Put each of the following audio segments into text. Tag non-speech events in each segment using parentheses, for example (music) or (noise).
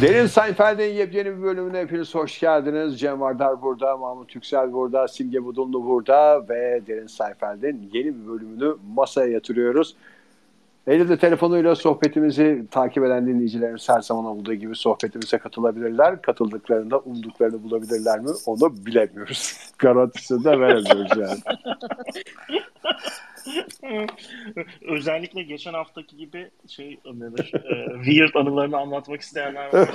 Derin Seinfeld'in yepyeni bir bölümüne hepiniz hoş geldiniz. Cem Vardar burada, Mahmut Yüksel burada, Simge Budunlu burada ve Derin Seinfeld'in yeni bir bölümünü masaya yatırıyoruz. Elinde telefonuyla sohbetimizi takip eden dinleyicilerimiz her zaman olduğu gibi sohbetimize katılabilirler. Katıldıklarında umduklarını bulabilirler mi onu bilemiyoruz. (laughs) Garantisini de veremiyoruz yani. (laughs) Özellikle geçen haftaki gibi şey nedir, e, weird anılarını anlatmak isteyenler var.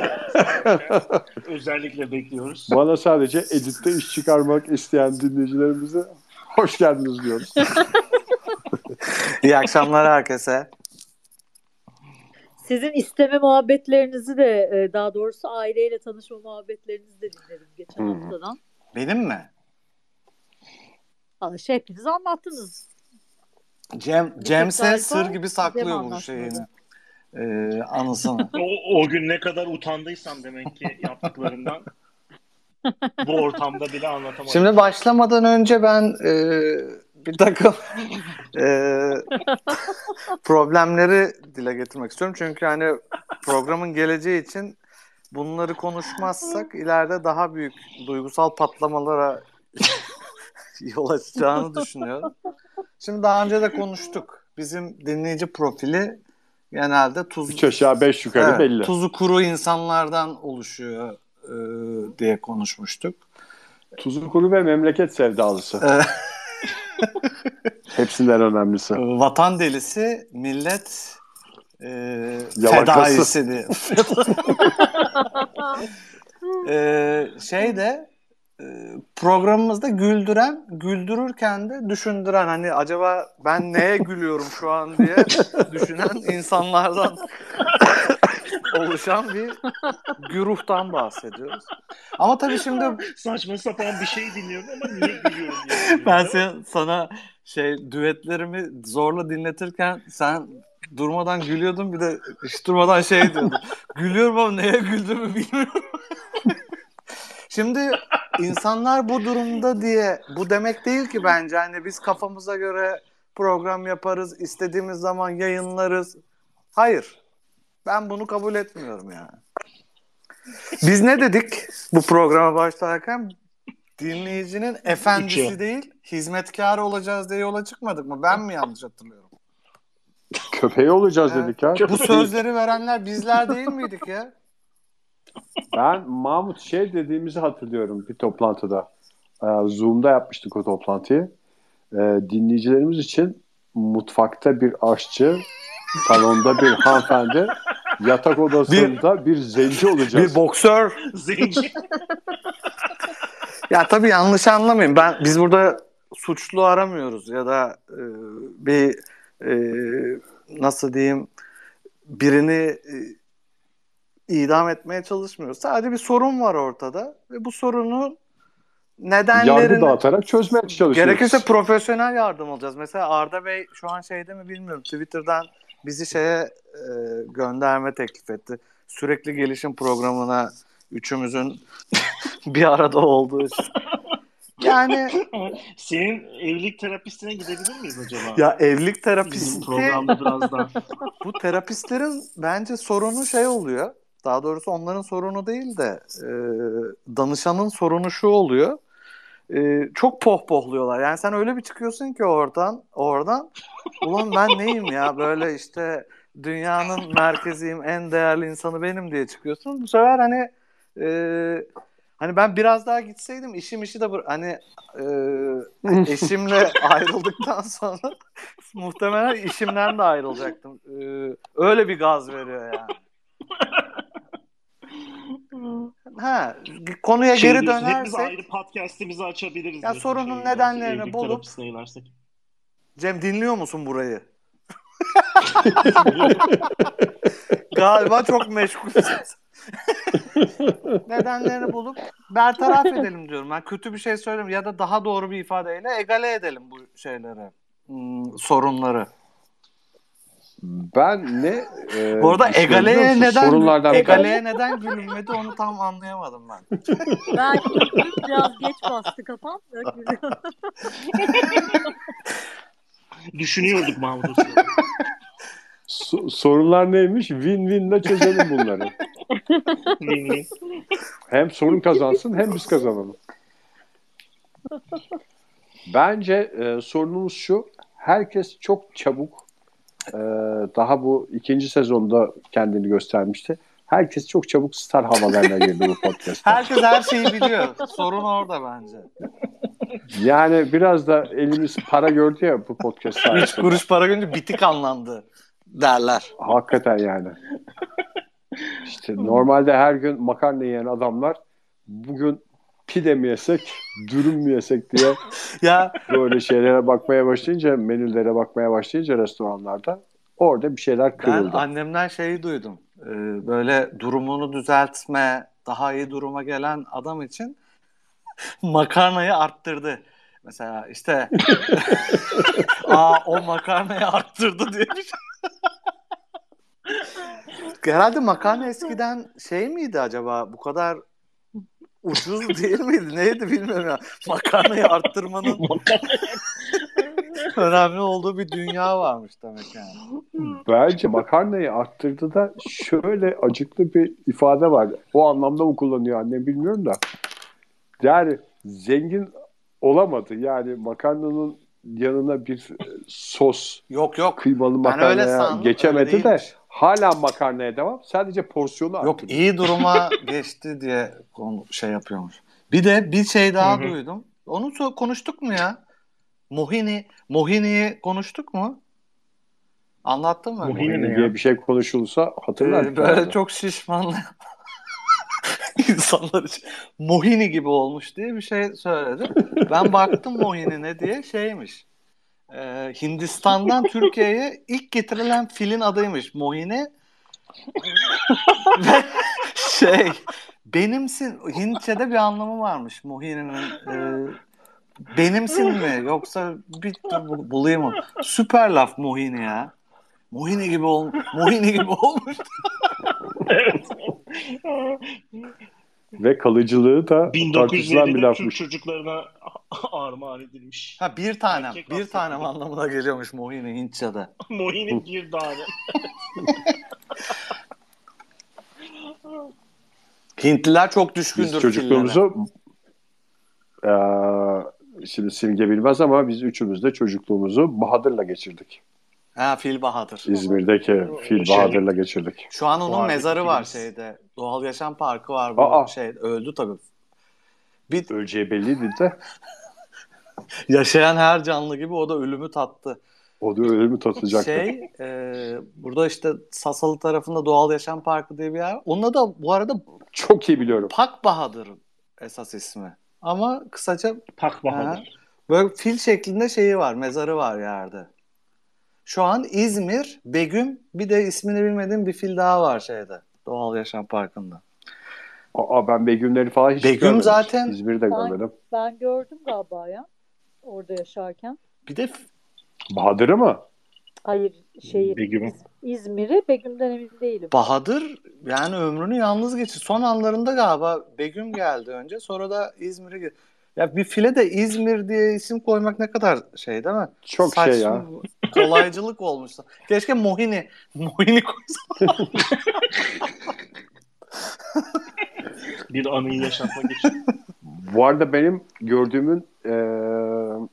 (laughs) Özellikle bekliyoruz. Bana sadece editte iş çıkarmak isteyen dinleyicilerimize hoş geldiniz diyoruz. İyi akşamlar herkese. Sizin isteme muhabbetlerinizi de e, daha doğrusu aileyle tanışma muhabbetlerinizi de dinledim geçen hı. haftadan. Benim mi? Valla şey hepiniz anlattınız. Cem, Cemse sır gibi saklıyor Cem bu şeyini. Ee, anısını. O, o gün ne kadar utandıysam demek ki yaptıklarından (laughs) bu ortamda bile anlatamadım. Şimdi başlamadan önce ben e, bir takım (laughs) e, problemleri dile getirmek istiyorum. Çünkü hani programın geleceği için bunları konuşmazsak ileride daha büyük duygusal patlamalara (laughs) yol açacağını düşünüyorum. Şimdi daha önce de konuştuk. Bizim dinleyici profili genelde tuz, Üç aşağı beş yukarı Evet, belli. tuzu kuru insanlardan oluşuyor e, diye konuşmuştuk. Tuzu kuru ve memleket sevdalısı. (laughs) Hepsinden önemlisi. vatan delisi, millet e, fedaisi diye. (laughs) (laughs) e, şey de e, programımızda güldüren, güldürürken de düşündüren hani acaba ben neye gülüyorum şu an diye düşünen insanlardan (laughs) oluşan bir güruhtan bahsediyoruz. Ama tabii şimdi (laughs) Saçma sapan bir şey dinliyorum ama niye gülüyorum diye. (laughs) ben sen, sana şey düetlerimi zorla dinletirken sen durmadan gülüyordun bir de hiç durmadan şey diyordun. Gülüyorum ama neye güldüğümü bilmiyorum. Şimdi insanlar bu durumda diye bu demek değil ki bence hani biz kafamıza göre program yaparız, istediğimiz zaman yayınlarız. Hayır. Ben bunu kabul etmiyorum yani. Biz ne dedik bu programa başlarken? Dinleyicinin efendisi Üçü. değil, hizmetkarı olacağız diye yola çıkmadık mı? Ben mi yanlış hatırlıyorum? Köpeği olacağız Evet. dedik ya. Bu sözleri verenler bizler değil miydik ya? Ben Mahmut şey dediğimizi hatırlıyorum bir toplantıda. Ee, Zoom'da yapmıştık o toplantıyı. Ee, dinleyicilerimiz için mutfakta bir aşçı, salonda bir hanımefendi, yatak odasında bir, zenci olacağız. Bir boksör. Zenci. Ya tabii yanlış anlamayın. Ben biz burada suçlu aramıyoruz ya da e, bir e, nasıl diyeyim birini e, idam etmeye çalışmıyoruz. Sadece bir sorun var ortada ve bu sorunun Yargı nedenlerini dağıtarak çözmeye çalışıyoruz. Gerekirse profesyonel yardım alacağız. Mesela Arda Bey şu an şeyde mi bilmiyorum. Twitter'dan bizi şeye e, gönderme teklif etti. Sürekli gelişim programına üçümüzün (laughs) bir arada olduğu için. Yani (laughs) Senin evlilik terapistine gidebilir miyiz acaba? ya evlilik terapisti programda biraz daha. bu terapistlerin bence sorunu şey oluyor. Daha doğrusu onların sorunu değil de e, danışanın sorunu şu oluyor. E, çok pohpohluyorlar. Yani sen öyle bir çıkıyorsun ki oradan, oradan. Ulan ben neyim ya böyle işte dünyanın merkeziyim, en değerli insanı benim diye çıkıyorsun. Bu sefer hani e, hani ben biraz daha gitseydim işim işi de hani e, eşimle (laughs) ayrıldıktan sonra muhtemelen işimden de ayrılacaktım. E, öyle bir gaz veriyor yani. (laughs) Ha, konuya Şey geri diyorsun, Hepimiz dönersek ayrı podcast'imizi açabiliriz. Ya sorunun şey, nedenlerini bulup-. Cem dinliyor musun burayı? (laughs) Galiba çok meşgulsün. Nedenlerini bulup bertaraf edelim diyorum. Ben kötü bir şey söylemiyorum ya da daha doğru bir ifadeyle egale edelim bu şeyleri, hmm, sorunları. Ben ne e, Bu arada Egale'ye neden Egale'ye neden gülünmedi onu tam anlayamadım ben. (laughs) Ben biraz geç bastı kafam. Düşünüyorduk Mahmut. So- sorunlar neymiş? Win-win'le çözelim bunları. Win-win. Hem sorun kazansın hem biz kazanalım. Bence e, sorunumuz şu. Herkes çok çabuk e, daha bu ikinci sezonda kendini göstermişti. Herkes çok çabuk star havalarına girdi bu podcast'ta. (laughs) Herkes her şeyi biliyor. Sorun orada bence. Yani biraz da elimiz para gördü ya bu podcast sayesinde. kuruş para görünce bitik anlandı derler. Hakikaten yani. İşte normalde her gün makarna yiyen adamlar bugün pide mi yesek, dürüm mü yesek diye (laughs) Ya böyle şeylere bakmaya başlayınca, menülere bakmaya başlayınca restoranlarda orada bir şeyler ben kırıldı. annemden şeyi duydum. Ee, böyle durumunu düzeltme, daha iyi duruma gelen adam için (laughs) makarnayı arttırdı. Mesela işte (laughs) aa o makarnayı arttırdı diye bir şey. Herhalde makarna eskiden şey miydi acaba? Bu kadar ucuz değil miydi? Neydi bilmiyorum ya. Makarnayı arttırmanın (laughs) önemli olduğu bir dünya varmış demek yani. Bence makarnayı arttırdı da şöyle acıklı bir ifade var. O anlamda mı kullanıyor annem bilmiyorum da. Yani zengin olamadı. Yani makarnanın yanına bir sos, Yok yok. kıymalı makarnaya geçemedi öyle de. Hala makarnaya devam. Sadece porsiyonu arttırdı. Yok iyi duruma (laughs) geçti diye konu şey yapıyormuş. Bir de bir şey daha Hı hı. duydum. Onu konuştuk mu ya? Mohini, Mohini'yi konuştuk mu? Anlattın mı? Mohini ya? diye bir şey konuşulsa hatırlar. Ee, böyle çok şişmanlı (laughs) insanlar için Mohini gibi olmuş diye bir şey söyledi. Ben baktım Mohini ne diye şeymiş. Ee, Hindistan'dan Türkiye'ye ilk getirilen filin adıymış Mohini. Ve şey benimsin Hintçe'de bir anlamı varmış Mohini'nin. Ee, benimsin mi yoksa bir bulayım mı? Süper laf Mohini ya. Mohini gibi ol Mohini gibi olmuş. evet. Ve kalıcılığı da tartışılan bir 1907'de Türk lafmış. çocuklarına (laughs) armağan edilmiş. Ha bir tanem. Erkek Bir tanem anlamına geliyormuş Mohini Hintçe'de. (laughs) Mohi'nin (laughs) bir tane. Hintliler çok düşkündür Biz çocukluğumuzu eee, şimdi Simge bilmez ama biz üçümüz de çocukluğumuzu Bahadır'la geçirdik. Ha Fil Bahadır. İzmir'deki Fil Şey- Bahadır'la geçirdik. Şu an onun Vay, mezarı var şeyde. Doğal Yaşam Parkı var bu Aa. şey. Öldü tabii. Bir Öleceği belliydi de (laughs) yaşayan her canlı gibi o da ölümü tattı. o da ölümü tatacaktı. Şey, e, burada işte Sasalı tarafında Doğal Yaşam Parkı diye bir yer. var. Onun da bu arada Çok iyi biliyorum. Pak Bahadır esas ismi. Ama kısaca Pak Bahadır. Böyle fil şeklinde şeyi var, mezarı var yerde. Şu an İzmir, Begüm, bir de ismini bilmediğim bir fil daha var şeyde. Doğal Yaşam Parkı'nda. Aa, ben Begümleri falan hiç Begüm görmedim. zaten- İzmir'de Ben- görmedim. Ben gördüm galiba ya orada yaşarken. Bir de Bahadır'ı mı? Hayır şehir Begüm'ü. İz- İzmir'i Begüm'den emin değilim. Bahadır yani ömrünü yalnız geçti. Son anlarında galiba Begüm geldi önce. Sonra da İzmir'e Ya bir file de İzmir diye isim koymak ne kadar şey değil mi? Çok Saçma, şey ya. Kolaycılık olmuş. Keşke Mohini. Mohini koysa. Bir anıyı yaşatmak için. Bu arada benim gördüğümün eee,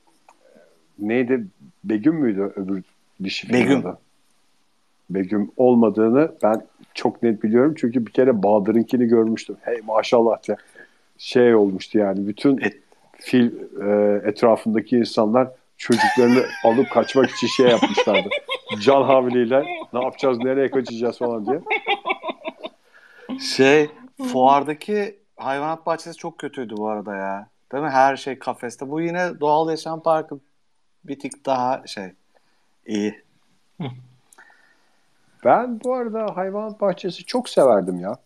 neydi? Begüm müydü öbür dişi Begüm. adı? Begüm olmadığını ben çok net biliyorum. Çünkü bir kere Bahadır'ınkini görmüştüm. Hey maşallah diye. Şey olmuştu yani. Bütün Et- fil e, etrafındaki insanlar çocuklarını (laughs) alıp kaçmak için şey yapmışlardı. Can havliyle ne yapacağız, nereye kaçacağız falan diye. Şey fuardaki hayvanat bahçesi çok kötüydü bu arada ya. Değil mi? Her şey kafeste. Bu yine doğal yaşam parkı bir tık daha şey iyi. Ben bu arada hayvanat bahçesi çok severdim ya.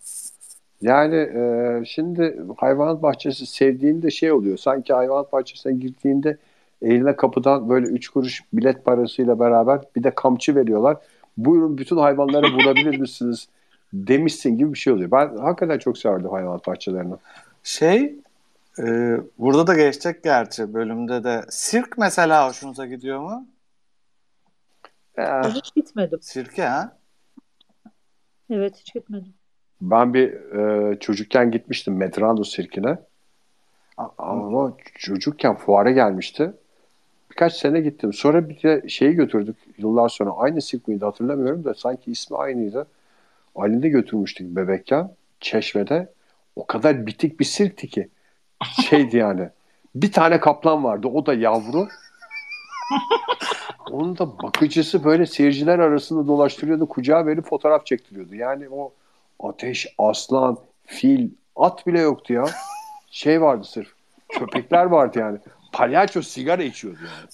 Yani e, şimdi hayvanat bahçesi sevdiğinde şey oluyor. Sanki hayvanat bahçesine girdiğinde eline kapıdan böyle üç kuruş bilet parasıyla beraber bir de kamçı veriyorlar. buyurun bütün hayvanlara vurabilir (laughs) misiniz demişsin gibi bir şey oluyor. Ben hakikaten çok severdim hayvanat bahçelerini. Şey e, burada da geçecek gerçi bölümde de. Sirk mesela hoşunuza gidiyor mu? Ben hiç gitmedim. Sirke ha? Evet hiç gitmedim. Ben bir e, çocukken gitmiştim Medrano sirkine. Ama çocukken fuara gelmişti. Birkaç sene gittim. Sonra bir de şeyi götürdük yıllar sonra. Aynı sirk miydi hatırlamıyorum da sanki ismi aynıydı. Ali'de götürmüştük bebekken Çeşme'de. O kadar bitik bir sirkti ki. Şeydi yani. Bir tane kaplan vardı. O da yavru. Onun da bakıcısı böyle seyirciler arasında dolaştırıyordu. Kucağa verip fotoğraf çektiriyordu. Yani o ateş, aslan, fil, at bile yoktu ya. Şey vardı sırf. Köpekler vardı yani. Palyaço sigara içiyordu yani.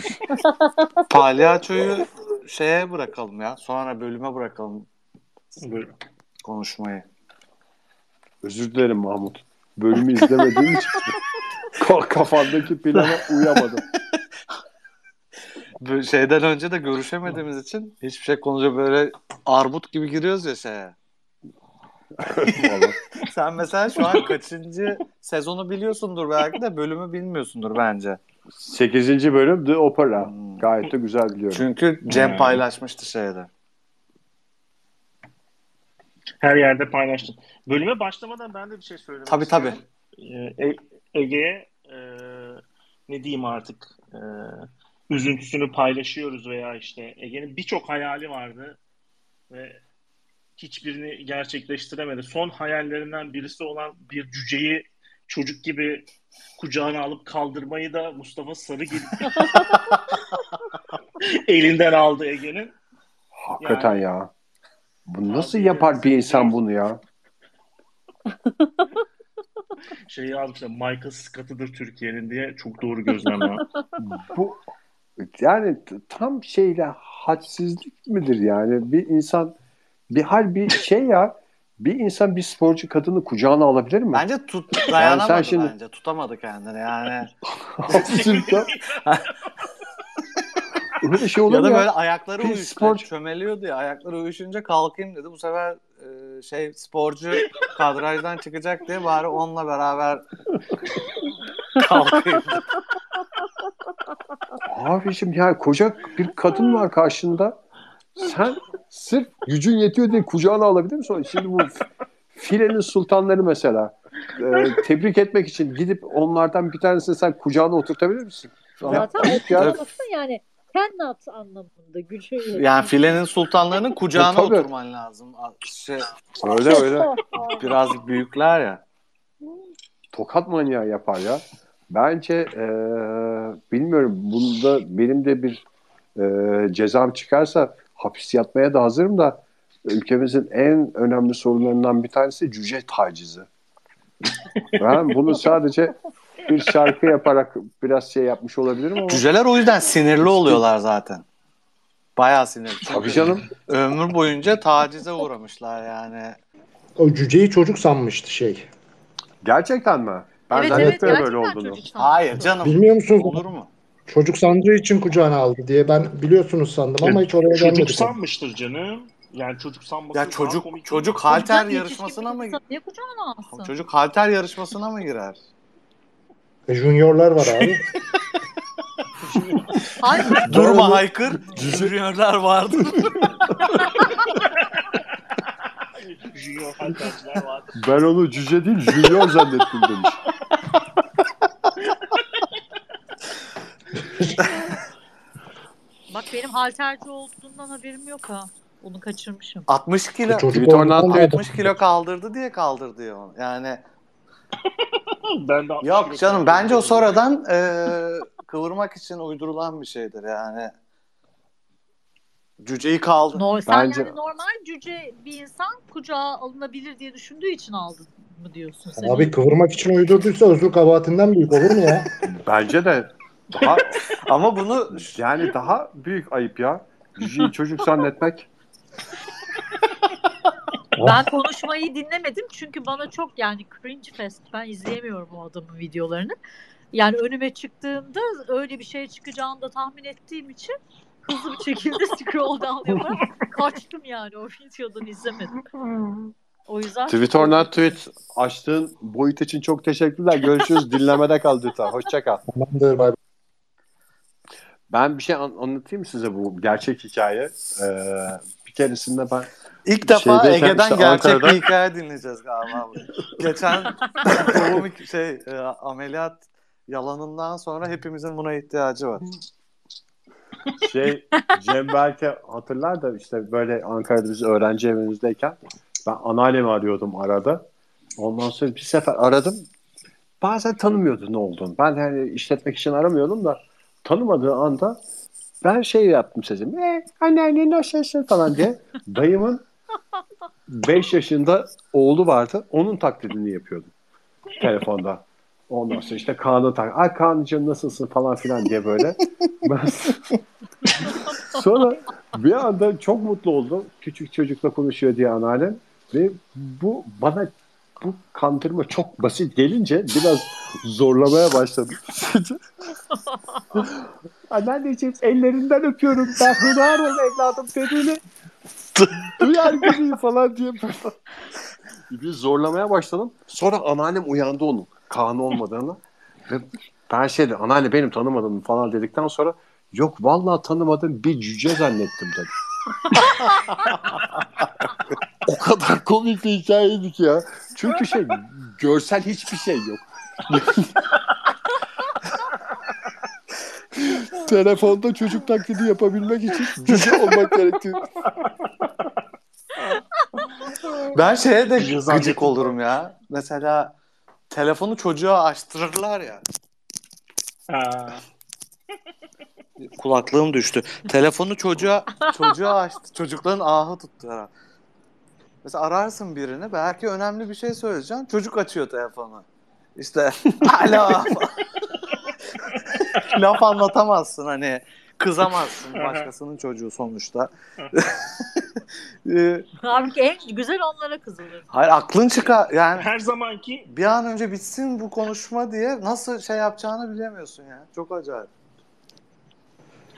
(laughs) Palyaçoyu şeye bırakalım ya. Sonra bölüme bırakalım Buyurun. konuşmayı. Özür dilerim Mahmut. Bölümü izlemediğim için (laughs) ka- kafamdaki plana uyamadım. Şeyden önce de görüşemediğimiz için hiçbir şey konuşuyor böyle armut gibi giriyoruz ya şeye. (laughs) Sen mesela şu an kaçıncı sezonu biliyorsundur belki de bölümü bilmiyorsundur bence. 8. bölüm The Opera. Hmm. Gayet de güzel biliyorum. Çünkü Cem Hmm. paylaşmıştı şeyde. Her yerde paylaştım. Bölüme başlamadan ben de bir şey söylemek Tabii, istiyorum. Ee, E- Ege'ye e, ne diyeyim artık e, üzüntüsünü paylaşıyoruz veya işte Ege'nin birçok hayali vardı ve hiçbirini gerçekleştiremedi. Son hayallerinden birisi olan bir cüceyi çocuk gibi kucağına alıp kaldırmayı da Mustafa Sarıgil (laughs) elinden aldı Ege'nin. Hakikaten Yani- ya. Bu nasıl Abi, yapar bir insan bunu ya? (laughs) Şeyi almışlar Michael Scott'ıdır Türkiye'nin diye çok doğru gözlem. (laughs) Bu yani tam şeyle hadsizlik midir yani? Bir insan bir hal bir şey ya bir insan bir sporcu kadını kucağına alabilir mi? Bence tut dayanamadı sen şimdi- bence. Tutamadı kendini yani. (laughs) Ya. Öyle şey olur ya da ya? böyle ayakları Bir uyuştu. sporcu- Çömeliyordu ya. Ayakları uyuşunca kalkayım dedi. Bu sefer e, şey sporcu kadrajdan çıkacak diye bari onunla beraber kalkayım. Abiciğim yani koca bir kadın var karşında. Sen sırf gücün yetiyor diye kucağına alabilir misin? Şimdi bu filenin sultanları mesela e, tebrik etmek için gidip onlardan bir tanesini sen kucağına oturtabilir misin? Zaten Ayıp ya. yani cannot anlamında gücü Yani filenin sultanlarının kucağına Tabii. oturman lazım. Şey, Öyle öyle. biraz büyükler ya. Tokat manyağı yapar ya. Bence e, bilmiyorum bunda benim de bir e, cezam çıkarsa hapis yatmaya da hazırım da ülkemizin en önemli sorunlarından bir tanesi cüce tacizi. (laughs) Ben bunu sadece bir şarkı yaparak biraz şey yapmış olabilirim ama Cüceler o yüzden sinirli oluyorlar zaten. Bayağı sinirli. Çünkü tabii canım. Ömür boyunca tacize uğramışlar yani. O cüceyi çocuk sanmıştı şey. Gerçekten mi? Ben evet evet zannetmiyorum gerçekten böyle olduğunu. Hayır canım. Bilmiyor musunuz? Olur mu? Çocuk sandığı için kucağına aldı diye ben biliyorsunuz sandım ama hiç oraya Çocuk gelmedik. sanmıştır canım. Yani çocuk sanması Ya çocuk komik. çocuk halter Çocuk yarışmasına yetişkin mı insan Niye kucağına alsın? çocuk halter yarışmasına mı girer? E, juniorlar var abi. (laughs) Hayır. Durma haykır. Jüryörler vardı. Junior halterciler vardı. Ben onu cüce değil junior zannettim demiş. (laughs) (laughs) Bak benim halterci olduğundan haberim yok ha. Onu kaçırmışım. 60 kilo Çocuk da 60 kilo kaldırdı diye kaldırdı ya onu. Yani (laughs) Ben de yok canım bence o sonradan e, kıvırmak için uydurulan bir şeydir yani. Cüceyi kaldı. No, sen Bence- yani normal cüce bir insan kucağa alınabilir diye düşündüğü için aldın mı diyorsun sen? Abi kıvırmak için uydurduysa özür kabahatinden büyük olur mu ya? (laughs) Bence de daha Ama bunu yani daha büyük ayıp ya. Cüceyi (laughs) çocuk zannetmek. Ben konuşmayı dinlemedim çünkü bana çok yani cringe fest. Ben izleyemiyorum o adamın videolarını. Yani önüme çıktığında öyle bir şey çıkacağını da tahmin ettiğim için hızlı bir şekilde (laughs) scroll down yaparak kaçtım yani o videodan izlemedim. O yüzden Tweet or not tweet açtığın boyut için çok teşekkürler. Görüşürüz. Dinlemede kal lütfen. Hoşça kal. Tamamdır. Bay bay. Ben bir şey an- anlatayım size bu gerçek hikaye. Ee, bir keresinde ben İlk defa Şeydeyken Ege'den işte gerçek Ankara'da- bir hikaye dinleyeceğiz galiba. Geçen doğum şey e, ameliyat yalanından sonra hepimizin buna ihtiyacı var. şey Cem belki hatırlar da işte böyle Ankara'da biz öğrenci evimizdeyken ben anneannemi arıyordum arada. Ondan sonra bir sefer aradım. Bazen tanımıyordu ne olduğunu. Ben hani işletmek için aramıyordum da tanımadığı anda ben şey yaptım sesimi. E, anneanne nasılsın falan diye. Dayımın 5 yaşında oğlu vardı. Onun taklidini yapıyordum. Telefonda. Ondan sonra işte Kaan'ın tak. Ay Kaan'cığım nasılsın falan filan diye böyle. (laughs) Sonra bir anda çok mutlu oldum. Küçük çocukla konuşuyor diye anneannem. Ve bu bana bu kandırma çok basit gelince biraz zorlamaya başladım. (laughs) Anneanneciğim ellerinden öpüyorum. Ben hınar ol evladım dediğini duyar gibiyim falan diye bir zorlamaya başladım. Sonra anneannem uyandı onun. Kaan olmadığını. Ve ben şeydi anneanne benim tanımadım falan dedikten sonra yok vallahi tanımadım bir cüce zannettim dedi. O kadar komik bir hikayeydi ki ya. Çünkü şey görsel hiçbir şey yok. (laughs) Telefonda çocuk taklidi yapabilmek için cüce olmak gerektiği. Ben şeye de gıcık olurum ya. Mesela telefonu çocuğa açtırırlar ya. Ha, Kulaklığım düştü. Telefonu çocuğa (laughs) çocuğa açtı. Çocukların ahı tuttu herhalde. Mesela ararsın birini belki önemli bir şey söyleyeceksin. Çocuk açıyor telefonu. İşte (laughs) alo. (laughs) Laf anlatamazsın hani. Kızamazsın başkasının çocuğu sonuçta. Ee, Halbuki en güzel onlara kızılır. Hayır aklın çıkar. Yani her zamanki bir an önce bitsin bu konuşma diye nasıl şey yapacağını bilemiyorsun ya. Çok acayip.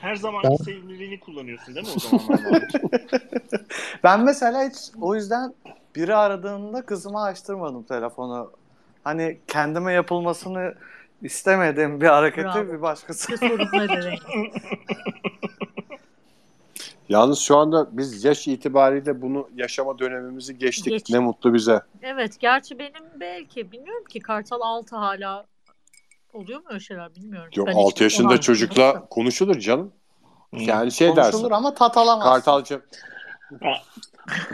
Her zamanki sevimliliğini kullanıyorsun değil mi o zamanlar? (laughs) Ben mesela hiç o yüzden biri aradığında kızıma açtırmadım telefonu. Hani kendime yapılmasını istemediğim bir hareketi Bravo. bir başkası. (laughs) Yalnız şu anda biz yaş itibariyle bunu yaşama dönemimizi geçtik. Geçtik. Ne mutlu bize. Evet gerçi benim belki bilmiyorum ki Kartal 6 hala oluyor mu öyle şeyler bilmiyorum. Yok Ben 6 hiç yaşında çocukla bilmiyorum konuşulur canım. Hı. Yani şey Konuşulur dersin. ama tat alamazsın. Kartalcığım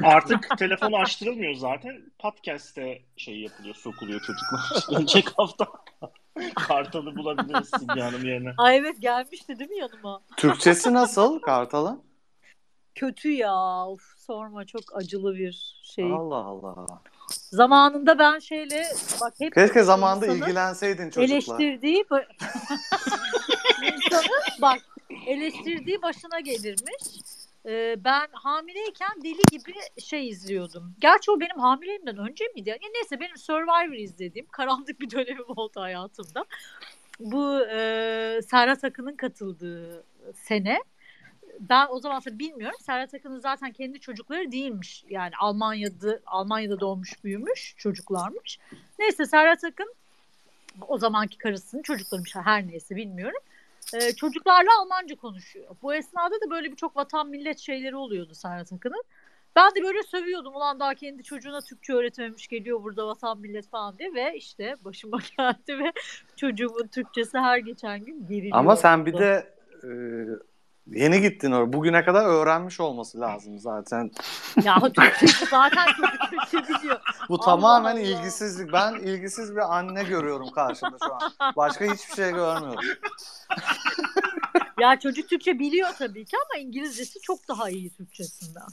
Artık telefonu açtırılmıyor zaten. Podcast'te şey yapılıyor, sokuluyor çocuklar. (laughs) Gelecek hafta Kartal'ı bulabiliriz Simge Hanım yerine. da. Ay evet gelmişti değil mi yanıma? Türkçesi nasıl Kartal'ın? Kötü ya. Of, sorma çok acılı bir şey. Allah Allah. Zamanında ben şeyle bak hep Keşke zamanında ilgilenseydin çocukla. eleştirdiği ba- (laughs) insanı bak eleştirdiği başına gelirmiş. Ee, ben hamileyken deli gibi şey izliyordum. Gerçi o benim hamileliğimden önce miydi? Yani neyse benim Survivor izlediğim karanlık bir dönemim oldu hayatımda. Bu e, Serhat Akın'ın katıldığı sene. Ben o zaman tabii bilmiyorum. Serhat Akın'ın zaten kendi çocukları değilmiş. Yani Almanya'da Almanya'da doğmuş büyümüş çocuklarmış. Neyse Serhat Akın o zamanki karısının çocuklarıymış her neyse bilmiyorum. Ee, çocuklarla Almanca konuşuyor. Bu esnada da böyle birçok vatan millet şeyleri oluyordu Serhat Akın'ın. Ben de böyle sövüyordum ulan daha kendi çocuğuna Türkçe öğretmemiş geliyor burada vatan millet falan diye ve işte başıma (laughs) geldi ve çocuğumun Türkçesi her geçen gün geriliyor. Ama sen bir de e, yeni gittin oraya. Bugüne kadar öğrenmiş olması lazım zaten. Ya Türkçesi zaten Türkçe biliyor. Bu Allah tamamen Allah. ilgisizlik. Ben ilgisiz bir anne görüyorum karşımda şu an. Başka hiçbir şey görmüyorum. Ya çocuk Türkçe biliyor tabii ki ama İngilizcesi çok daha iyi Türkçesinden.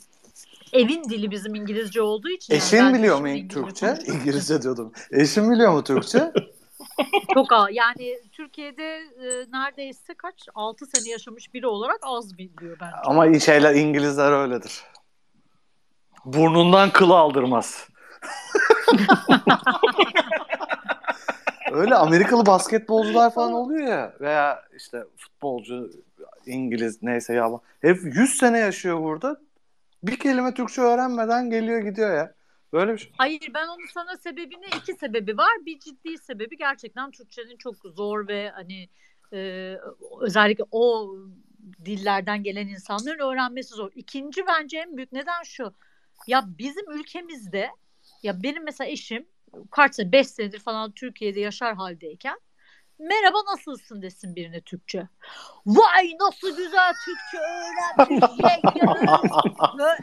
Evin dili bizim İngilizce olduğu için. yani Eşin ben biliyor mu İngilizce Türkçe? konuşuyorum. İngilizce diyordum. Eşin biliyor mu Türkçe? Çok az. Yani Türkiye'de e, neredeyse kaç? 6 sene yaşamış biri olarak az biliyor bence. Ama şeyler İngilizler öyledir. Burnundan kıl aldırmaz. (laughs) Öyle Amerikalı basketbolcular falan oluyor ya veya işte futbolcu İngiliz neyse ya. Herif 100 sene yaşıyor burada. Bir kelime Türkçe öğrenmeden geliyor gidiyor ya. Böyle bir şey. Hayır ben onun sana sebebini iki sebebi var. Bir ciddi sebebi gerçekten Türkçenin çok zor ve hani e, özellikle o dillerden gelen insanların öğrenmesi zor. İkinci bence en büyük neden şu. Ya bizim ülkemizde ya benim mesela eşim kaç sene 5 senedir falan Türkiye'de yaşar haldeyken merhaba nasılsın desin birine Türkçe. Vay nasıl güzel Türkçe öğrenmiş.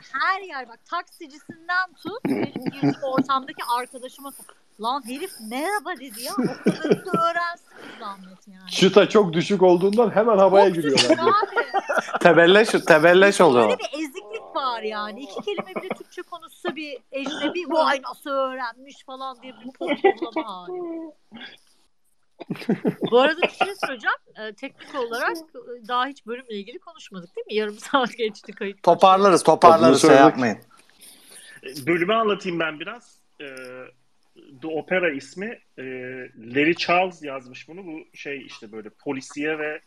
(laughs) her yer bak taksicisinden tut benim girdiğim ortamdaki arkadaşıma lan herif merhaba dedi ya o kadarını da öğrensin zahmet yani. Çıta çok düşük olduğundan hemen havaya Çok giriyorlar. abi. Tebelleş, tebelleş oluyor. Böyle bir eziklik var yani. İki kelime bile Türkçe konuşsa bir ecnebi vay nasıl öğrenmiş falan diye bir pohpohlama hali. Bu arada bir şey söyleyeceğim. Ee, teknik olarak e, daha hiç bölümle ilgili konuşmadık değil mi? Yarım (laughs) saat geçti kayıt. Toparlarız, toparlarız şey yapmayın. Bölümü anlatayım ben biraz. Ee, The Opera ismi. Ee, Larry Charles yazmış bunu. Bu şey işte böyle polisiye ve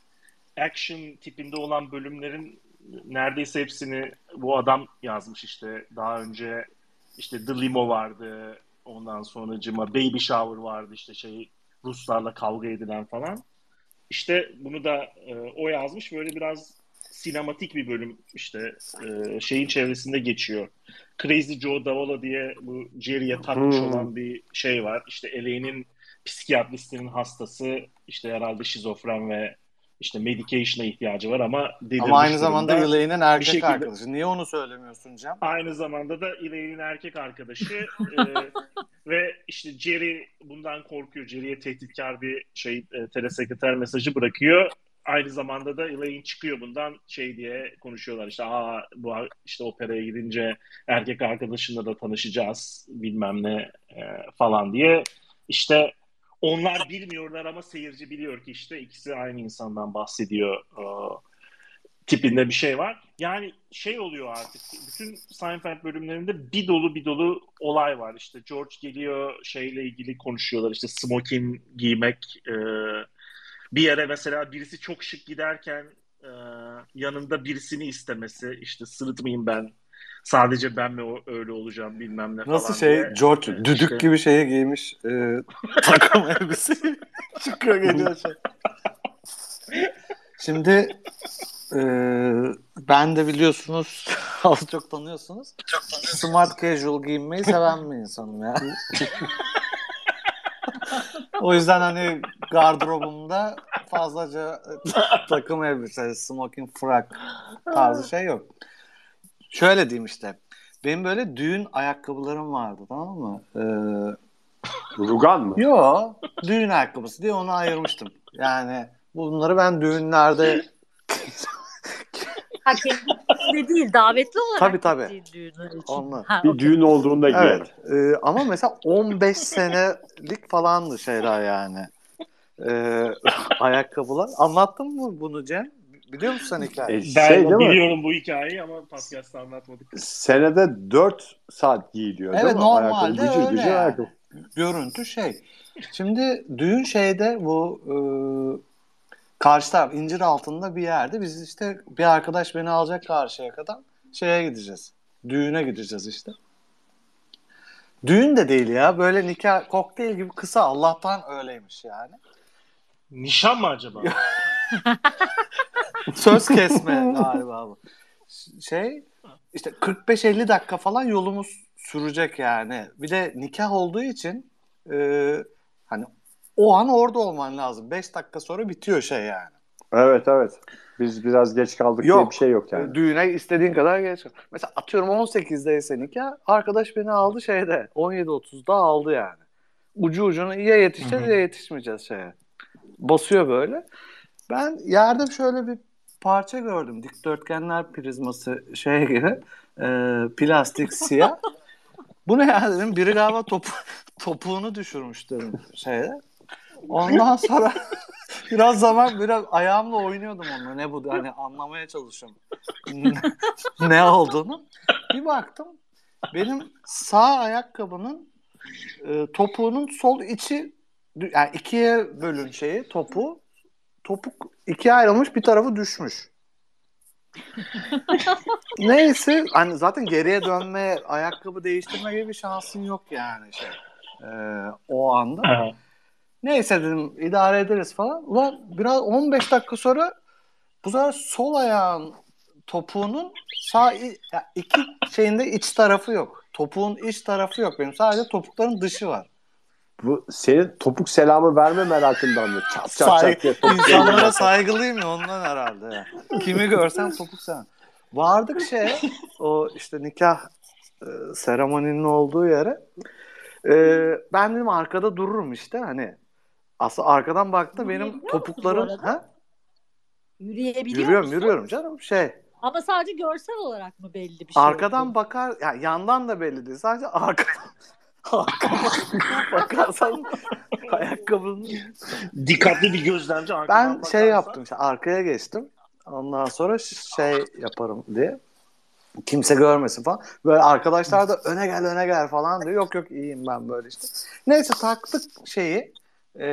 action tipinde olan bölümlerin neredeyse hepsini bu adam yazmış işte. Daha önce işte The Limo vardı. Ondan sonra cıma Baby Shower vardı işte şey Ruslarla kavga edilen falan. İşte bunu da e, o yazmış. Böyle biraz sinematik bir bölüm işte e, şeyin çevresinde geçiyor. Crazy Joe Davola diye bu Jerry'e takmış Hmm. olan bir şey var. İşte Elaine'in psikiyatristinin hastası işte herhalde şizofren ve işte medication'a ihtiyacı var ama Ama aynı zamanda. Elaine'in erkek şekilde- arkadaşı. Niye onu söylemiyorsun Cem? Aynı zamanda da Elaine'in erkek arkadaşı (laughs) e, ve işte Jerry bundan korkuyor. Jerry'e tehditkar bir şey e, telesekreter mesajı bırakıyor. Aynı zamanda da Elaine çıkıyor bundan şey diye konuşuyorlar işte aa bu işte operaya gidince erkek arkadaşınla da tanışacağız bilmem ne e, falan diye. İşte onlar bilmiyorlar ama seyirci biliyor ki işte ikisi aynı insandan bahsediyor e, tipinde bir şey var. Yani şey oluyor artık. Bütün Seinfeld bölümlerinde bir dolu bir dolu olay var. İşte George geliyor şeyle ilgili konuşuyorlar. İşte smoking giymek. e, bir yere mesela birisi çok şık giderken e, yanında birisini istemesi. İşte sırıtmayayım ben. Sadece ben mi o, öyle olacağım bilmem ne falan Nasıl şey diye. George E, düdük işte- gibi şeye giymiş e, (laughs) takım elbise (laughs) çıkıyor geliyor şey. Şimdi e, ben de biliyorsunuz (laughs) az çok tanıyorsunuz. Smart casual giyinmeyi seven bir insanım ya. o yüzden hani gardırobumda fazlaca takım elbise, smoking frock tarzı şey yok. Şöyle diyeyim işte. Benim böyle düğün ayakkabılarım vardı tamam mı? Ee, Rugan mı? yo düğün ayakkabısı diye onu ayırmıştım. Yani bunları ben düğünlerde (laughs) Ha, kendi değil davetli olarak Tabii, tabii. düğünler için. Onlar. Ha, Bir okey. düğün olduğunda giyer. evet. Ee, ama mesela 15 senelik falandı şeyler yani. Ee, (laughs) ayakkabılar. Anlattın mı bunu Cem? Biliyor musun sen hikayeyi? E, Ben şey değil mi? biliyorum bu hikayeyi ama podcast'ta anlatmadık. Senede 4 saat giyiliyor değil Evet, mi? normalde Ayakkabı, gücü, öyle gücü yani. ayakkabı. Görüntü şey. Şimdi düğün şeyde bu e, karşı taraf incir altında bir yerde biz işte bir arkadaş beni alacak karşıya kadar şeye gideceğiz. Düğüne gideceğiz işte. Düğün de değil ya. Böyle nikah kokteyl gibi kısa. Allah'tan öyleymiş yani. Nişan mı acaba? (laughs) Söz kesme galiba bu. Şey işte 45-50 dakika falan yolumuz sürecek yani. Bir de nikah olduğu için e, hani o an orada olman lazım. 5 dakika sonra bitiyor şey yani. Evet evet. Biz biraz geç kaldık diye Yok. bir şey yok yani. Düğüne istediğin kadar geç. Mesela atıyorum 18'deyse nikah arkadaş beni aldı şeyde 17.30'da aldı yani. Ucu ucuna ya yetişeceğiz ya yetişmeyeceğiz şeye. Basıyor böyle. Ben yerde şöyle bir parça gördüm. Dikdörtgenler prizması şeye gibi. E, plastik siyah. Bu ne ya dedim. Biri galiba topu, (laughs) topuğunu düşürmüş dedim şeye. Ondan sonra (laughs) biraz zaman biraz ayağımla oynuyordum onunla. Ne bu hani anlamaya çalışıyorum. ne olduğunu. Bir baktım benim sağ ayakkabının e, topuğunun sol içi yani ikiye bölün şeyi topu topuk ikiye ayrılmış bir tarafı düşmüş. Neyse hani zaten geriye dönme, ayakkabı değiştirme gibi bir şansın yok yani şey. Ee, o anda. Neyse dedim idare ederiz falan. Ulan biraz 15 dakika sonra bu sefer sol ayağın topuğunun sağ iki şeyinde iç tarafı yok. Topuğun iç tarafı yok benim. Sadece topukların dışı var. Bu senin topuk selamı verme merakından mı? Çat çat Say- çat diye topuk İnsanlara saygılıyım ya ondan herhalde. ya. Kimi görsem topuk sen. Vardık şeye o işte nikah e, seremoninin olduğu yere. E, ben dedim arkada dururum işte hani. Aslında arkadan baktı benim Yürüyebiliyor musun topuklarım. arada? Ha? Yürüyebiliyor Yürüyorum musun? yürüyorum canım şey. Ama sadece görsel olarak mı belli bir şey? Arkadan oldu? bakar yani yandan da belli değil. Sadece arkadan bakarsan (laughs) ayakkabının Dikkatli bir gözlemci arkadan Ben şey bakarsa- yaptım işte arkaya geçtim. Ondan sonra şey yaparım diye. Kimse görmesin falan. Böyle arkadaşlar da öne gel öne gel falan diyor. Yok yok iyiyim ben böyle işte. Neyse taktık şeyi. E,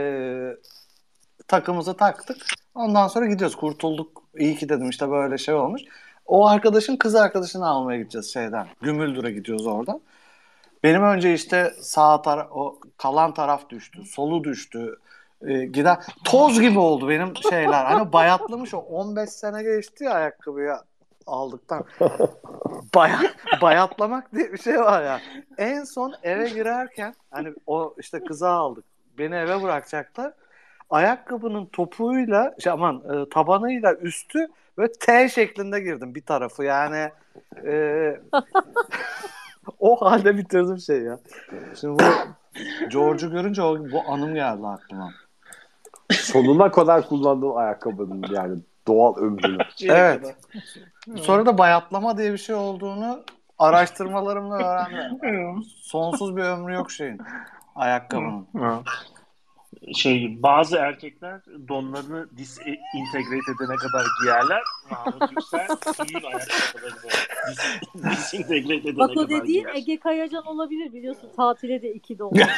takımızı taktık. Ondan sonra gidiyoruz. Kurtulduk. İyi ki dedim işte böyle şey olmuş. O arkadaşın kız arkadaşını almaya gideceğiz şeyden. Gümüldür'e gidiyoruz oradan. Benim önce işte sağ taraf o kalan taraf düştü. Solu düştü. E, gider toz gibi oldu benim şeyler. Hani bayatlamış o 15 sene geçti ya ayakkabıya aldıktan. (laughs) Baya, bayatlamak diye bir şey var ya. En son eve girerken hani o işte kıza aldık. Beni eve bırakacaklar. Ayakkabının topuğuyla şey aman e, tabanıyla üstü böyle T şeklinde girdim bir tarafı yani e, (laughs) o halde bitirdim şey ya. Şimdi bu George'u görünce o, bu anım geldi aklıma. Sonuna kadar kullandığım ayakkabının yani doğal ömrünü. (laughs) Evet. Sonra da bayatlama diye bir şey olduğunu araştırmalarımla öğrendim. Sonsuz bir ömrü yok şeyin. Ayakkabının. Şey bazı erkekler donlarını disintegrate edene kadar giyerler. Mahmut Yüksel giyin ayakkabılarını dis, disintegrate edene Bak o kadar dediğin giyer. Ege Kayacan olabilir biliyorsun. Tatile de iki olacak. (laughs)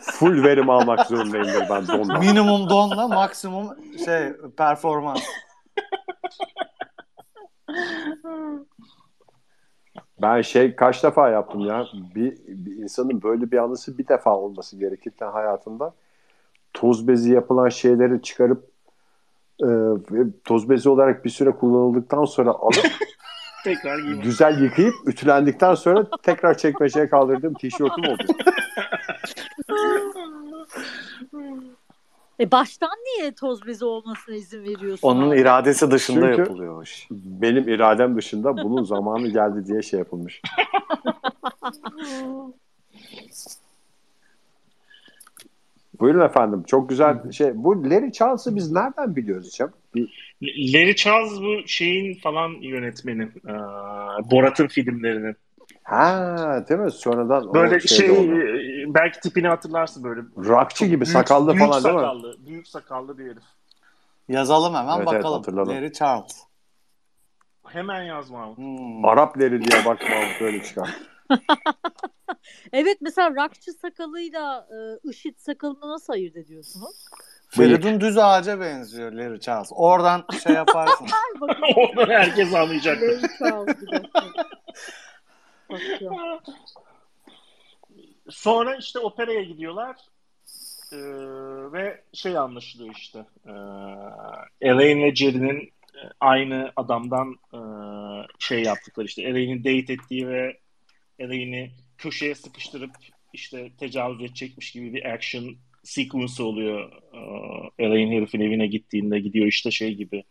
Full verim almak zorundayımdır ben dondan. Minimum donla maksimum şey performans. (laughs) Ben şey kaç defa yaptım ya. Bir, bir insanın böyle bir anısı bir defa olması gerekirken hayatında toz bezi yapılan şeyleri çıkarıp e, toz bezi olarak bir süre kullanıldıktan sonra alıp (laughs) Tekrar giyin. güzel yıkayıp ütülendikten sonra tekrar çekmeceye kaldırdığım tişörtüm oldu. (laughs) e baştan niye toz bezi olmasına izin veriyorsun? Onun abi? iradesi dışında Çünkü- yapılıyor o iş. Benim iradem dışında bunun zamanı geldi diye şey yapılmış. (laughs) Buyurun efendim. Çok güzel şey. Bu Larry Charles'ı biz nereden biliyoruz Cem? Bir, Larry Charles bu şeyin falan yönetmeni. Ee, Borat'ın filmlerinin. Ha değil mi? Sonradan Böyle şey oldu. e, belki tipini hatırlarsın böyle. Rockçı gibi Büyük- sakallı büyük falan değil mi? sakallı, Büyük sakallı bir herif. Yazalım hemen Evet, evet, bakalım. hatırladım. Larry Charles. Hemen Mahmut. Hmm. Arap Larry diye bakma böyle çıkar. (laughs) Evet mesela rockçı sakalıyla IŞİD sakalını nasıl ayırt ediyorsunuz? Feridun düz ağaca benziyor Larry Charles. Oradan şey yaparsın. (laughs) (laughs) Onu herkes anlayacak. Larry Charles bir dakika. Sonra işte operaya gidiyorlar. Ee, ve şey anlaşılıyor işte. Ee, Elaine ve Jerry'nin e, aynı adamdan e, şey yaptıkları işte Elaine'in date ettiği ve Elaine'i köşeye sıkıştırıp işte tecavüz edecekmiş gibi bir action sequence oluyor. Ee, Elaine herifin evine gittiğinde gidiyor işte şey gibi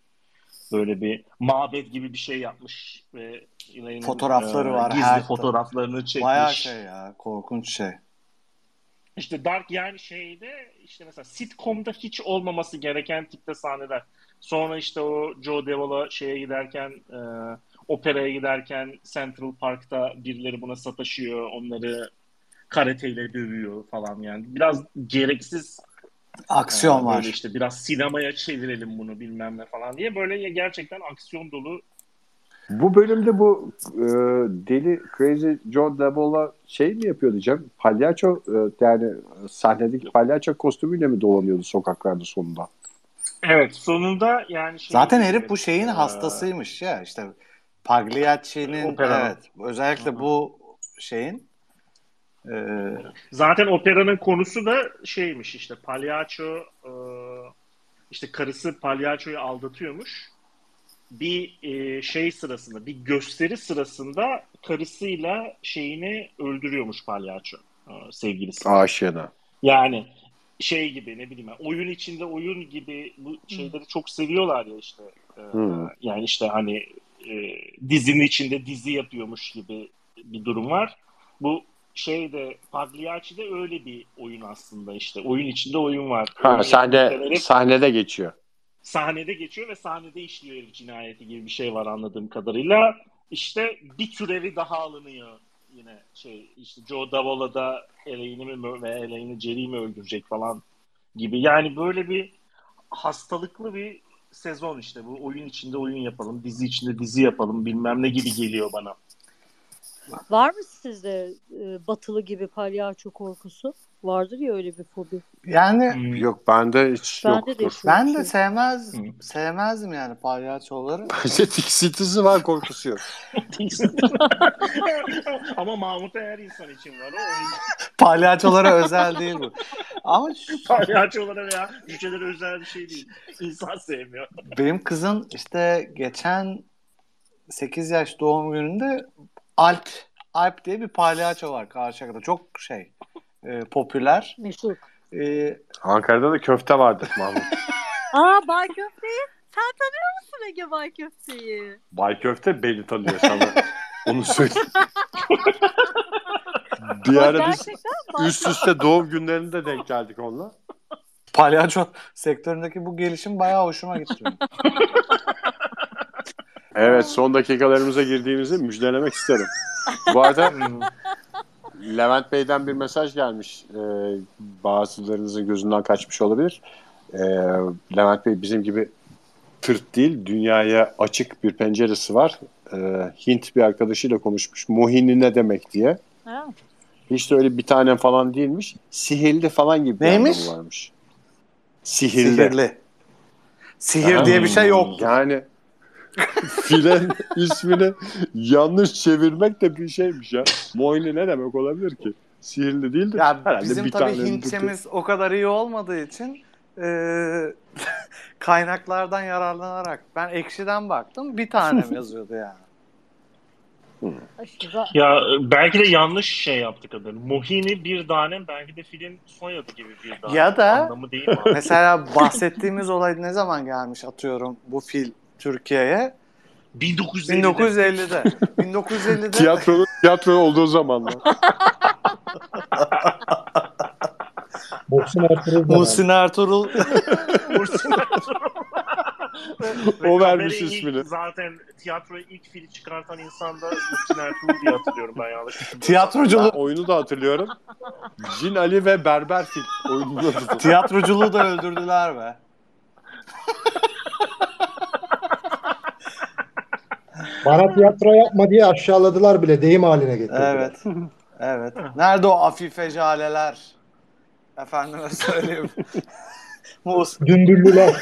böyle bir mabet gibi bir şey yapmış ve Elaine'in Fotoğrafları e, var, Gizli her- fotoğraflarını çekmiş. Bayağı şey ya. Korkunç şey. İşte Dark yani şeyde işte mesela sitcom'da hiç olmaması gereken tipte sahneler. Sonra işte o Joe Deval'a şeye giderken e, operaya giderken Central Park'ta birileri buna sataşıyor. Onları karateyle dövüyor falan yani. Biraz gereksiz Aksiyon e, var. Böyle işte biraz sinemaya çevirelim bunu bilmem ne falan diye böyle gerçekten aksiyon dolu Bu bölümde bu e, deli Crazy Joe Devil'a şey mi yapıyordu Cem? Palyaço e, yani sahnedeki palyaço kostümüyle mi dolanıyordu sokaklarda sonunda? Evet sonunda yani şey Zaten herif bu şeyin Ee, hastasıymış ya işte Pagliacci'nin evet özellikle bu şeyin e, Zaten operanın konusu da şeymiş işte palyaço e, işte karısı palyaçoyu aldatıyormuş. Bir e, şey sırasında, bir gösteri sırasında karısıyla şeyini öldürüyormuş palyaço e, sevgilisi. Aşığına. Yani şey gibi ne bileyim oyun içinde oyun gibi bu şeyleri çok seviyorlar ya işte. E, Hmm. Yani işte hani e, dizinin içinde dizi yapıyormuş gibi bir durum var. Bu şeyde Pagliacci'de öyle bir oyun aslında işte. Oyun içinde oyun var. Ha, Oyun sahne, yapımcıları sahnede geçiyor. sahnede geçiyor ve sahnede işliyor herif cinayeti gibi bir şey var anladığım kadarıyla. İşte bir türevi daha alınıyor yine şey işte Joe Davola da Elaine'i mi ve Elaine'i Jerry'i mi öldürecek falan gibi. Yani böyle bir hastalıklı bir sezon işte bu oyun içinde oyun yapalım, dizi içinde dizi yapalım bilmem ne gibi geliyor bana. Var mı sizde e, batılı gibi palyaço korkusu? Vardır ya öyle bir fobi. yani Hmm. Yok bende hiç Bende yoktur. de yok. ben de sevmez Hı. sevmezdim yani palyaçoları. (laughs) Bence tiksintisi var korkusu yok. (laughs) (laughs) Ama Mahmut her insan için var. O Palyaçolara özel değil bu. Ama şu- palyaçolara veya cücelere özel bir şey değil. İnsan sevmiyor. benim kızın işte geçen 8 yaş doğum gününde Alp Alp diye bir palyaço var Karşıyaka'da. Çok şey e, popüler. Meşhur. E, Ankara'da da köfte vardır Mahmut. (laughs) Aa Bay Köfte'yi. Sen tanıyor musun Ege Bay Köfte'yi? Bay Köfte beni tanıyor sana. Onu söyleyeyim. (laughs) bir ara biz Bay üst üste doğum günlerinde denk geldik onunla. palyaço sektöründeki bu gelişim bayağı hoşuma gitti. (laughs) Evet son dakikalarımıza girdiğimizi müjdelemek isterim. Bu arada (laughs) Levent Bey'den bir mesaj gelmiş. Ee, bazılarınızın gözünden kaçmış olabilir. Ee, Levent Bey bizim gibi tırt değil, dünyaya açık bir penceresi var. Ee, Hint bir arkadaşıyla konuşmuş. Mohini ne demek diye. Ha. Hiç de öyle bir tane falan değilmiş. Sihirli falan gibi bir Neymiş? anlamı varmış. Sihirli. Sihirli. Sihir diye bir şey yok. Yani filen ismini yanlış çevirmek de bir şeymiş ya. Moini ne demek olabilir ki? Sihirli değildir. Ya Herhalde bizim bir tabii tane Hintçemiz o kadar iyi olmadığı için e, (laughs) kaynaklardan yararlanarak ben ekşiden baktım bir tanem yazıyordu yani. Ya belki de yanlış şey yaptık adını. Mohini bir tanem belki de filin soyadı gibi bir tanem. Ya da- Anlamı değil mi? Mesela bahsettiğimiz olay ne zaman gelmiş atıyorum bu fil Türkiye'ye? 1950'de. 1950'de. 1950'de Tiyatronun tiyatro olduğu zamanlar. (laughs) Muhsin Ertuğrul. Muhsin Ertuğrul (laughs) Muhsin Ertuğrul. O vermiş ismini. Zaten tiyatroya ilk fili çıkartan insan da Muhsin Ertuğrul diye hatırlıyorum ben yanlış hatırlamıyorsam. Ben tiyatroculuğu oyunu da hatırlıyorum. Cin Ali ve Berber Fil oyununu tiyatroculuğu da öldürdüler be. (laughs) Bana tiyatro yapma diye aşağıladılar bile deyim haline getirdiler. Evet. (laughs) Evet. Nerede o afife jaleler? Efendime söyleyeyim. (laughs) Mus (laughs) Dümbüllüler.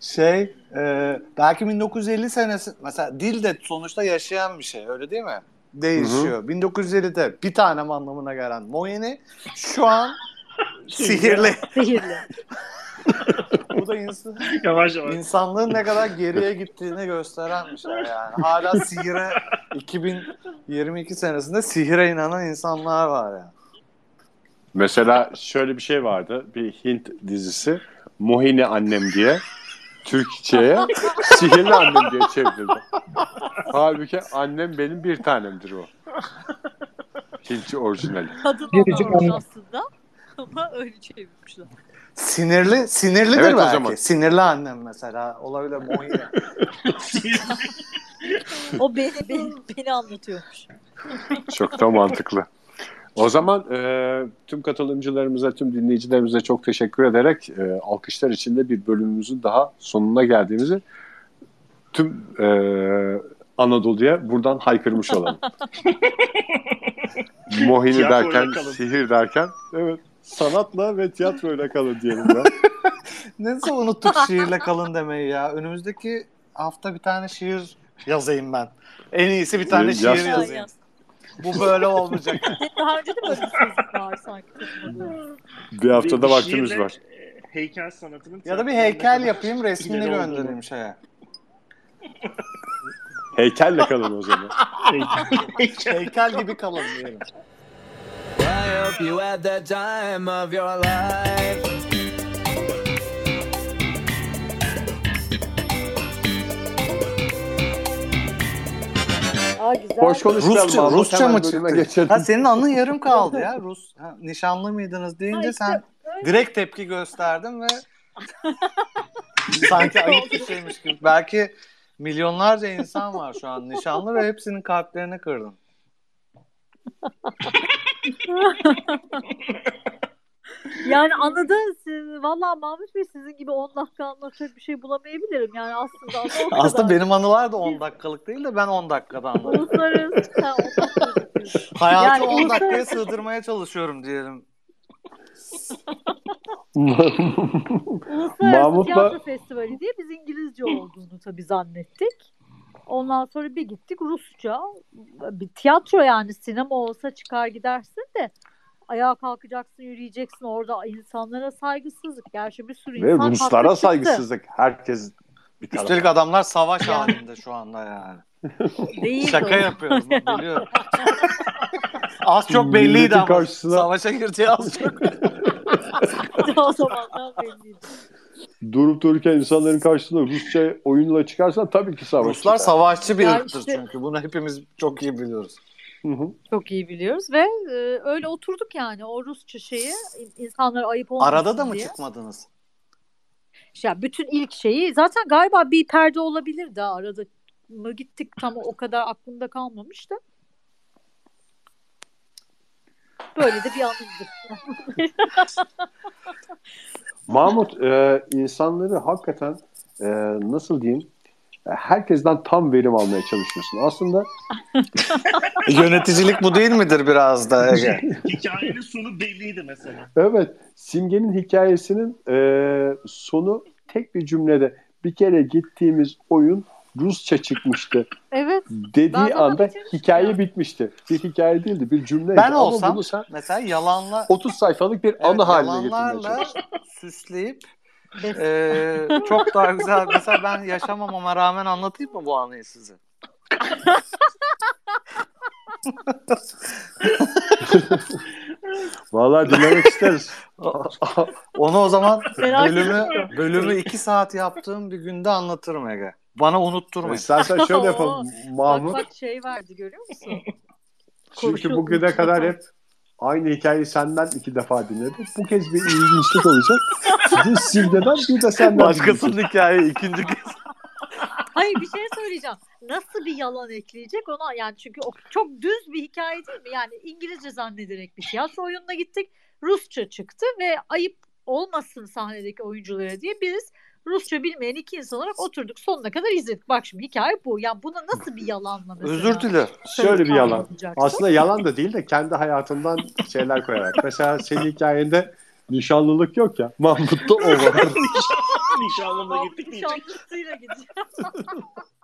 şey e, belki 1950 senesi mesela dil de sonuçta yaşayan bir şey öyle değil mi? Değişiyor. 1950'de bir tanem anlamına gelen Moyeni şu an sihirli. Sihirli. Bu da insan, (laughs) Yavaş yavaş. insanlığın ne kadar geriye gittiğini gösteren bir şey yani. Hala sihire 2022 senesinde sihire inanan insanlar var yani. Mesela şöyle bir şey vardı. Bir Hint dizisi. Mohini Annem diye. Türkçe'ye sihirli annem diye çevrildi. Halbuki annem benim bir tanemdir o. Hintçe orijinali. Kadın Biricik olmamış aslında. Ama öyle çevirmişler. Sinirli, sinirlidir Evet, o belki. zaman. Sinirli annem mesela. Olabilir Moyni. (laughs) O beni, beni, beni anlatıyormuş. Çok da mantıklı. O zaman e, tüm katılımcılarımıza, tüm dinleyicilerimize çok teşekkür ederek e, alkışlar içinde bir bölümümüzün daha sonuna geldiğimizi tüm e, Anadolu'ya buradan haykırmış olalım. (laughs) Mohini derken, sihir derken. Evet. Sanatla ve tiyatroyla kalın diyelim ya. (laughs) Nasıl unuttuk şiirle kalın demeyi ya. Önümüzdeki hafta bir tane şiir yazayım ben. En iyisi bir tane Yaz. şiir Ya, yazayım. ya. Bu böyle olmayacak. (laughs) Daha önce de böyle bir sözlük var sanki. bir haftada Bir vaktimiz şiirle, var. Heykel sanatının ya da bir heykel yapayım resmini göndereyim şeye. Heykelle kalın o zaman. Heykel. Heykel gibi kalın diyelim. Hope you had the time of your life. Aa güzel. Hoş konuşalım. Rusça. Rusça mı çıktı? geçelim. Ha senin anın yarım kaldı ya. (laughs) Rus ha, nişanlı mıydınız deyince işte sen öyle. direkt tepki gösterdin ve sanki ayıp bir şeymiş gibi. Belki milyonlarca insan var şu an nişanlı ve hepsinin kalplerini kırdın. (laughs) (laughs) Yani anladın siz. Valla Mahmut Bey sizin gibi 10 dakika anlatacak bir şey bulamayabilirim. Yani aslında kadar. Aslında benim anılar da 10 dakikalık değil de ben 10 dakikada anladım. Uluslararası. Ha, o da gözüküyor. Hayatı Yani 10 dakikaya sığdırmaya çalışıyorum diyelim. Uluslararası Mahmut'la- Tiyatro Festivali diye biz İngilizce olduğunu tabii zannettik. Ondan sonra bir gittik Rusça. Bir tiyatro yani sinema olsa çıkar gidersin de ayağa kalkacaksın, yürüyeceksin. Orada insanlara saygısızlık. Gerçi bir sürü Ve insan haklı Ruslara çıktı. saygısızlık. Herkes bir taraf. Üstelik adamlar savaş halinde şu anda yani. Değil Şaka o. yapıyorum biliyorum. (laughs) Az çok belliydi ama. karşısına- Savaşa gireceği az çok. (laughs) o zamandan belliydi. Durup dururken insanların karşısında Rusça oyunla çıkarsan tabii ki savaş Ruslar çıkar. savaşçı bir ırktır işte- çünkü. Bunu hepimiz çok iyi biliyoruz. Hı hı. Çok iyi biliyoruz ve e, öyle oturduk yani o Rusça şeyi insanlara ayıp olmasın Arada da mı diye. çıkmadınız? Ya bütün ilk şeyi zaten galiba bir perde olabilir de arada mı gittik tam o kadar aklımda kalmamış da. Böyle de bir anımdır. (laughs) Mahmut e, insanları hakikaten e, nasıl diyeyim herkesten tam verim almaya çalışıyorsun. Aslında (laughs) Yöneticilik bu değil midir biraz da (laughs) Ege? Hikayenin sonu belliydi mesela. evet Simge'nin hikayesinin e, sonu tek bir cümlede bir kere gittiğimiz oyun Rusça çıkmıştı evet. dediği anda hikaye ya. bitmişti. Bir hikaye değildi bir cümleydi. Ben Ama olsam bunu sen mesela yalanla 30 sayfalık bir evet, anı haline getirmeye süsleyip eee, çok daha güzel. Mesela ben yaşamamama rağmen anlatayım mı bu anıyı size? Vallahi dinlemek isteriz. Onu o zaman bölümü bölümü iki saat yaptığım bir günde anlatırım Ege. Bana unutturmayın. İstersen şöyle (laughs) yapalım Bak Mahmut. bak şey verdi görüyor musun? (laughs) Çünkü bugüne kadar hep aynı hikayeyi senden iki defa dinledik. Bu kez bir ilginçlik olacak. Bir Simge'den bir de senden. Başkasının hikaye ikinci kez. (laughs) Hayır bir şey söyleyeceğim. Nasıl bir yalan ekleyecek ona yani çünkü o çok düz bir hikaye değil mi? Yani İngilizce zannederek bir tiyatro oyununa gittik. Rusça çıktı ve ayıp olmasın sahnedeki oyunculara diye biz Rusça bilmeyen iki insan olarak oturduk sonuna kadar izledik. Bak şimdi hikaye bu. Ya buna nasıl bir yalanla mesela? Özür dilerim. Şöyle bir yalan. Aslında yalan da değil de kendi hayatından şeyler koyarak. Mesela senin hikayende nişanlılık yok ya. Mahmut'ta o var. (laughs) Nişanlımla gittik diyecek. nişanlısıyla gidecek. (laughs)